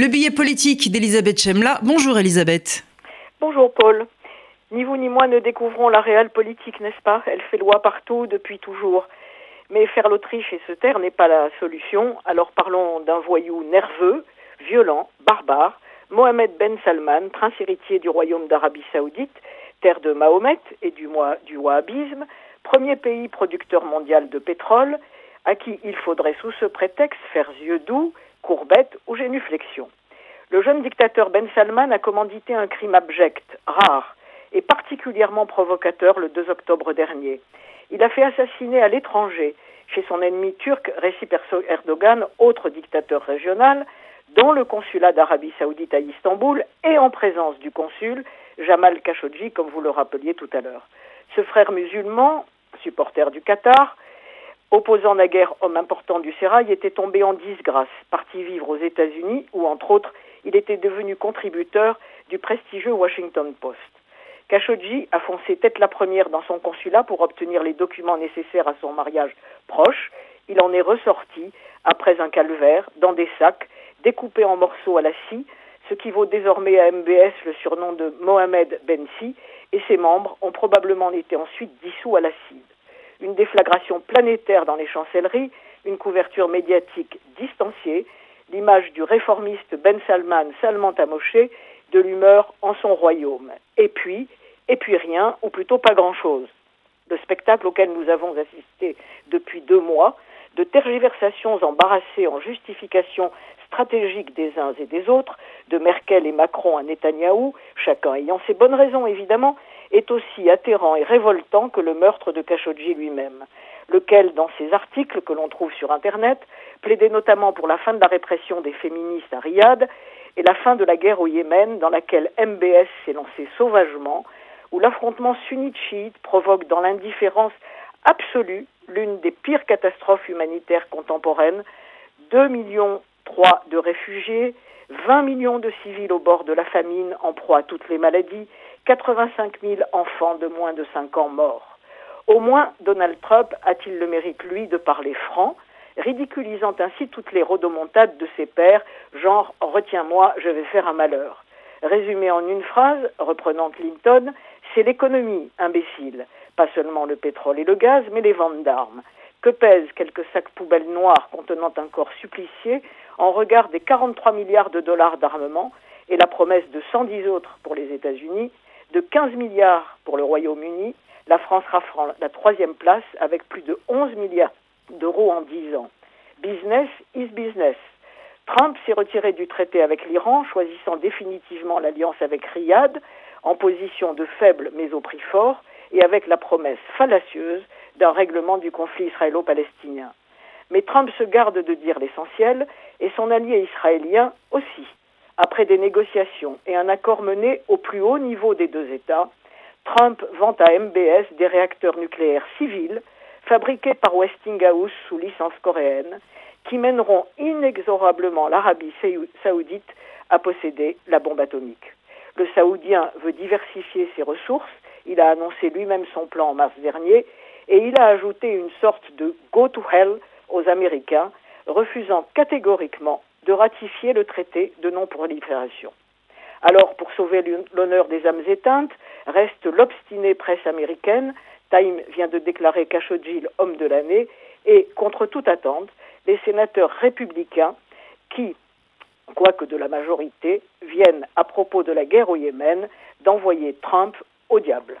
Le billet politique d'Elisabeth Chemla. Bonjour Elisabeth. Bonjour Paul. Ni vous ni moi ne découvrons la réelle politique, n'est-ce pas? Elle fait loi partout depuis toujours. Mais faire l'Autriche et se taire n'est pas la solution, alors parlons d'un voyou nerveux, violent, barbare, Mohamed Ben Salman, prince héritier du royaume d'Arabie saoudite, terre de Mahomet et du, du wahhabisme, premier pays producteur mondial de pétrole, à qui il faudrait sous ce prétexte faire yeux doux, courbettes ou génuflexion. Le jeune dictateur Ben Salman a commandité un crime abject, rare et particulièrement provocateur le 2 octobre dernier. Il a fait assassiner à l'étranger, chez son ennemi turc Recep Erdogan, autre dictateur régional, dans le consulat d'Arabie saoudite à Istanbul et en présence du consul Jamal Khashoggi, comme vous le rappeliez tout à l'heure. Ce frère musulman, supporter du Qatar, opposant naguère homme important du Sérail, était tombé en disgrâce, parti vivre aux États-Unis où, entre autres, il était devenu contributeur du prestigieux Washington Post. Khashoggi a foncé tête la première dans son consulat pour obtenir les documents nécessaires à son mariage proche. Il en est ressorti, après un calvaire, dans des sacs, découpés en morceaux à la scie, ce qui vaut désormais à MBS le surnom de Mohamed Bensi, et ses membres ont probablement été ensuite dissous à l'acide. Une déflagration planétaire dans les chancelleries, une couverture médiatique distanciée, l'image du réformiste Ben Salman salement amoché, de l'humeur en son royaume. Et puis, et puis rien, ou plutôt pas grand-chose. Le spectacle auquel nous avons assisté depuis deux mois, de tergiversations embarrassées en justification stratégique des uns et des autres, de Merkel et Macron à Netanyahou, chacun ayant ses bonnes raisons évidemment, est aussi atterrant et révoltant que le meurtre de Khashoggi lui-même, lequel, dans ses articles que l'on trouve sur Internet, plaidait notamment pour la fin de la répression des féministes à Riyad et la fin de la guerre au Yémen, dans laquelle MBS s'est lancé sauvagement, où l'affrontement sunnite-chiite provoque dans l'indifférence absolue l'une des pires catastrophes humanitaires contemporaines, 2 millions 3 de réfugiés, 20 millions de civils au bord de la famine en proie à toutes les maladies, 85 000 enfants de moins de 5 ans morts. Au moins, Donald Trump a-t-il le mérite, lui, de parler franc, ridiculisant ainsi toutes les rodomontades de ses pairs, genre Retiens-moi, je vais faire un malheur. Résumé en une phrase, reprenant Clinton, c'est l'économie, imbécile. Pas seulement le pétrole et le gaz, mais les ventes d'armes. Que pèsent quelques sacs poubelles noirs contenant un corps supplicié en regard des 43 milliards de dollars d'armement et la promesse de 110 autres pour les États-Unis, de 15 milliards pour le Royaume-Uni, la France rafrant la troisième place avec plus de 11 milliards d'euros en 10 ans. Business is business. Trump s'est retiré du traité avec l'Iran, choisissant définitivement l'alliance avec Riyad, en position de faible mais au prix fort, et avec la promesse fallacieuse d'un règlement du conflit israélo-palestinien. Mais Trump se garde de dire l'essentiel, et son allié israélien aussi. Après des négociations et un accord mené au plus haut niveau des deux États, Trump vend à MBS des réacteurs nucléaires civils fabriqués par Westinghouse sous licence coréenne, qui mèneront inexorablement l'Arabie saoudite à posséder la bombe atomique. Le Saoudien veut diversifier ses ressources, il a annoncé lui-même son plan en mars dernier, et il a ajouté une sorte de go to hell aux Américains, refusant catégoriquement de ratifier le traité de non-prolifération. Alors, pour sauver l'honneur des âmes éteintes, reste l'obstinée presse américaine. Time vient de déclarer Khashoggi homme de l'année, et, contre toute attente, les sénateurs républicains qui, quoique de la majorité, viennent, à propos de la guerre au Yémen, d'envoyer Trump au diable.